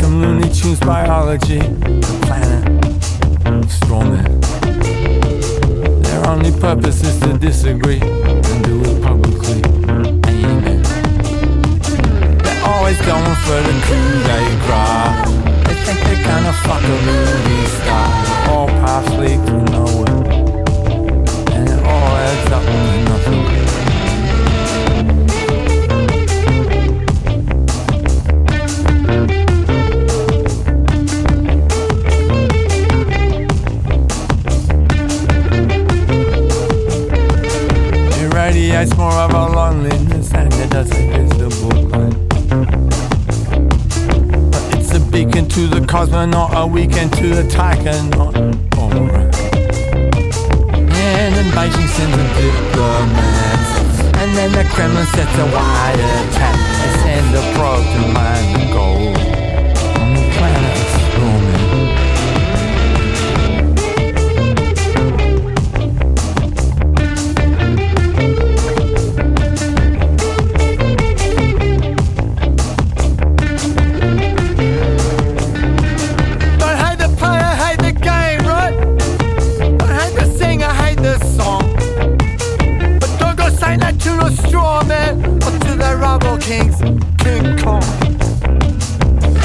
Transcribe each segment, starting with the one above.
from Looney Tunes biology. The planet straw men. Their only purpose is to disagree and do it publicly. It radiates more of a loneliness and it does a visible light. But it's a beacon to the cosmonaut, a weekend to the taikonaut. Alright. And then Beijing sends a diplomats. And then the Kremlin sets a wide attack. They send a probe to mine the gold. men or to their rival kings, King Kong.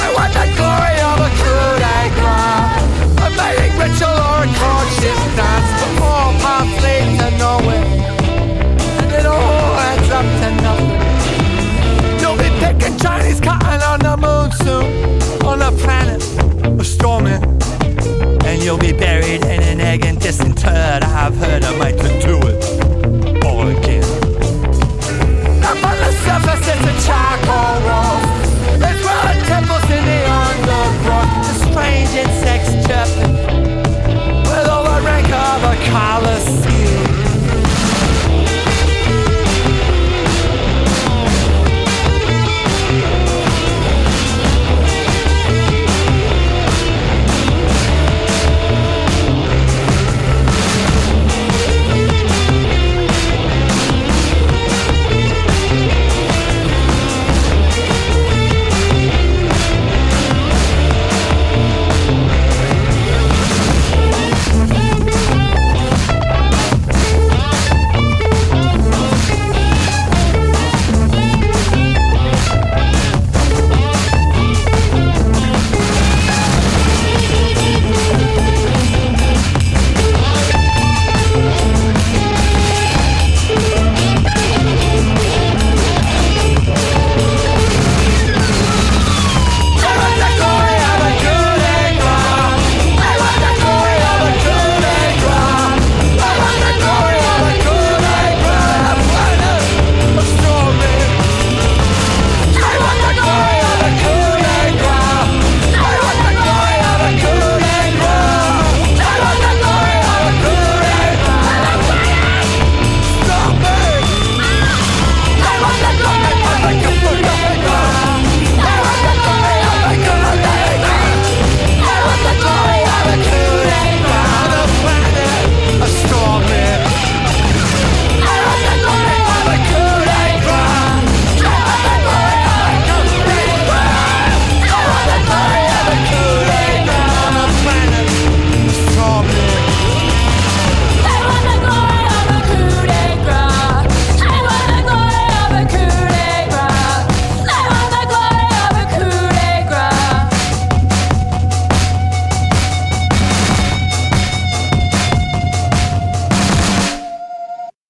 I want the glory of a coup d'etat, a mating ritual or a courtship dance, but more paths lead to nowhere, and it all ends up to nothing. You'll be picking Chinese cotton on the moon soon, on a planet of straw men, and you'll be buried in an egg and disinterred. I've heard of my.